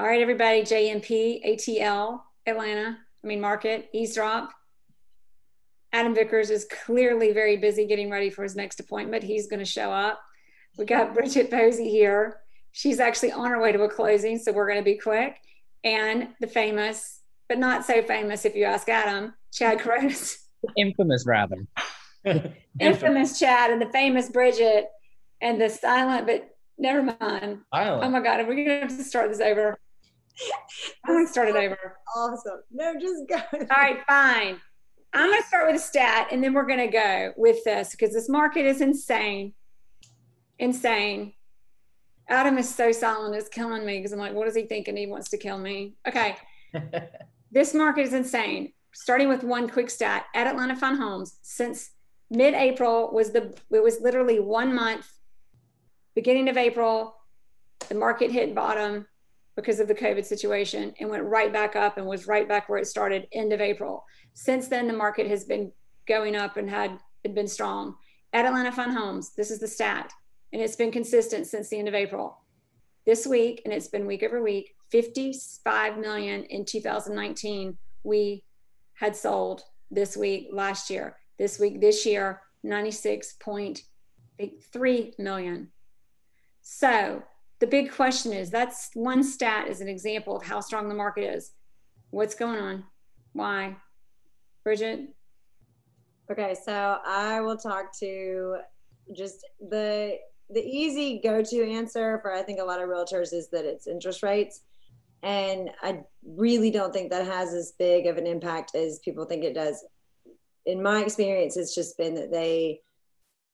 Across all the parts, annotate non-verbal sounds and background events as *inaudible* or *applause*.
All right, everybody, JMP, ATL, Atlanta, I mean, market, eavesdrop. Adam Vickers is clearly very busy getting ready for his next appointment. He's going to show up. We got Bridget Posey here. She's actually on her way to a closing, so we're going to be quick. And the famous, but not so famous if you ask Adam, Chad Coronas. Infamous, rather. *laughs* Infamous Chad and the famous Bridget and the silent, but never mind. Island. Oh my God, are we're going to have to start this over. I want to start it over. Awesome. No, just go. All right, fine. I'm going to start with a stat and then we're going to go with this because this market is insane. Insane. Adam is so silent, it's killing me because I'm like, what is he thinking? He wants to kill me. Okay. *laughs* this market is insane. Starting with one quick stat at Atlanta Fine Homes, since mid April was the, it was literally one month, beginning of April, the market hit bottom because of the COVID situation and went right back up and was right back where it started end of April. Since then, the market has been going up and had been strong. At Atlanta Fine Homes, this is the stat, and it's been consistent since the end of April. This week, and it's been week over week, 55 million in 2019 we had sold this week last year. This week, this year, 96.3 million. So the big question is that's one stat is an example of how strong the market is. What's going on? Why? Bridget? Okay, so I will talk to just the the easy go-to answer for I think a lot of realtors is that it's interest rates. And I really don't think that has as big of an impact as people think it does. In my experience, it's just been that they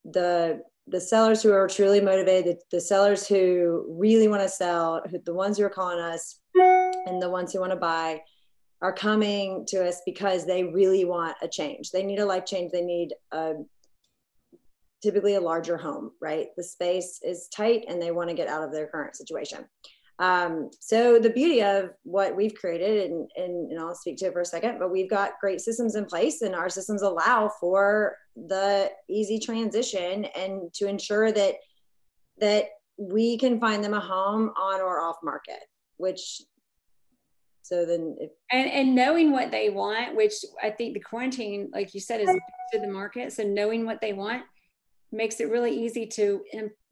the the sellers who are truly motivated, the, sellers who really want to sell, who, the ones who are calling us, and the ones who want to buy are coming to us because they really want a change. They need a life change. They need a typically a larger home, right? The space is tight and they want to get out of their current situation. Um, so the beauty of what we've created, and, and, and I'll speak to it for a second, but we've got great systems in place, and our systems allow for the easy transition and to ensure that that we can find them a home on or off market. Which, so then, if and and knowing what they want, which I think the quarantine, like you said, is to the market. So knowing what they want makes it really easy to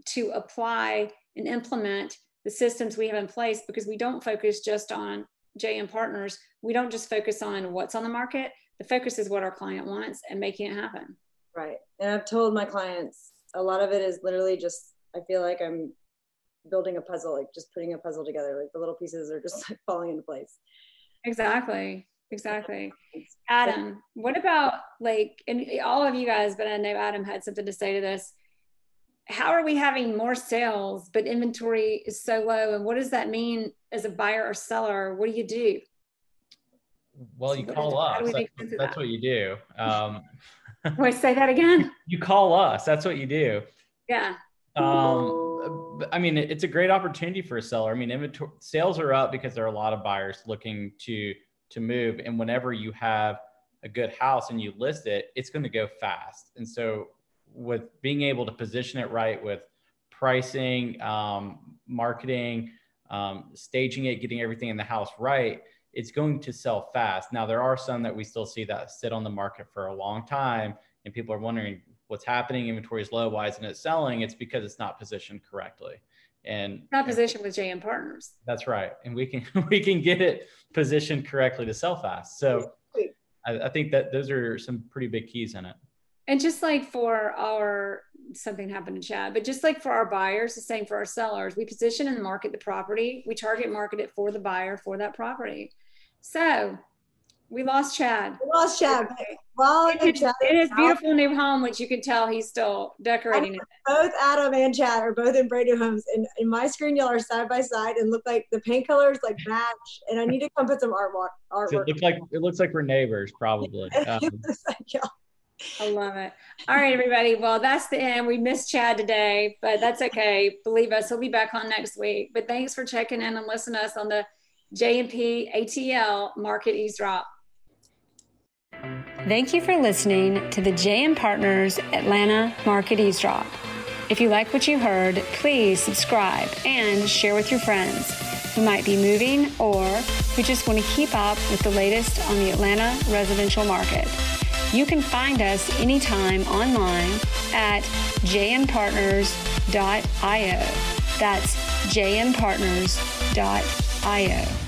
to apply and implement the systems we have in place because we don't focus just on JM partners. We don't just focus on what's on the market. The focus is what our client wants and making it happen. Right. And I've told my clients a lot of it is literally just I feel like I'm building a puzzle, like just putting a puzzle together. Like the little pieces are just like falling into place. Exactly. Exactly. *laughs* Adam, what about like, and all of you guys, but I know Adam had something to say to this how are we having more sales but inventory is so low and what does that mean as a buyer or seller what do you do well you call up. that's, that's that? what you do um *laughs* I say that again? You call us. That's what you do. Yeah. Um i mean it's a great opportunity for a seller. I mean inventory sales are up because there are a lot of buyers looking to to move. And whenever you have a good house and you list it it's going to go fast. And so with being able to position it right with pricing, um, marketing, um, staging it, getting everything in the house right, it's going to sell fast. Now, there are some that we still see that sit on the market for a long time, and people are wondering what's happening. Inventory is low. Why isn't it selling? It's because it's not positioned correctly. And not positioned with JM Partners. That's right, and we can *laughs* we can get it positioned correctly to sell fast. So I, I think that those are some pretty big keys in it and just like for our something happened to Chad, but just like for our buyers, the same for our sellers, we position and market the property. We target market it for the buyer for that property. So We lost Chad. We lost Chad. Well, it, in his beautiful new home, which you can tell he's still decorating it. Both Adam and Chad are both in brand new homes. And in my screen, y'all are side by side and look like the paint colors like match. And I need to come put some artwork. artwork. It looks like it looks like we're neighbors, probably. *laughs* Um, I love it. All right, everybody. Well, that's the end. We missed Chad today, but that's okay. Believe us, he'll be back on next week. But thanks for checking in and listening to us on the JMP ATL Market Eavesdrop. Thank you for listening to the JM Partners Atlanta Market Eavesdrop. If you like what you heard, please subscribe and share with your friends who might be moving or who just want to keep up with the latest on the Atlanta residential market. You can find us anytime online at jmpartners.io. That's jmpartners.io.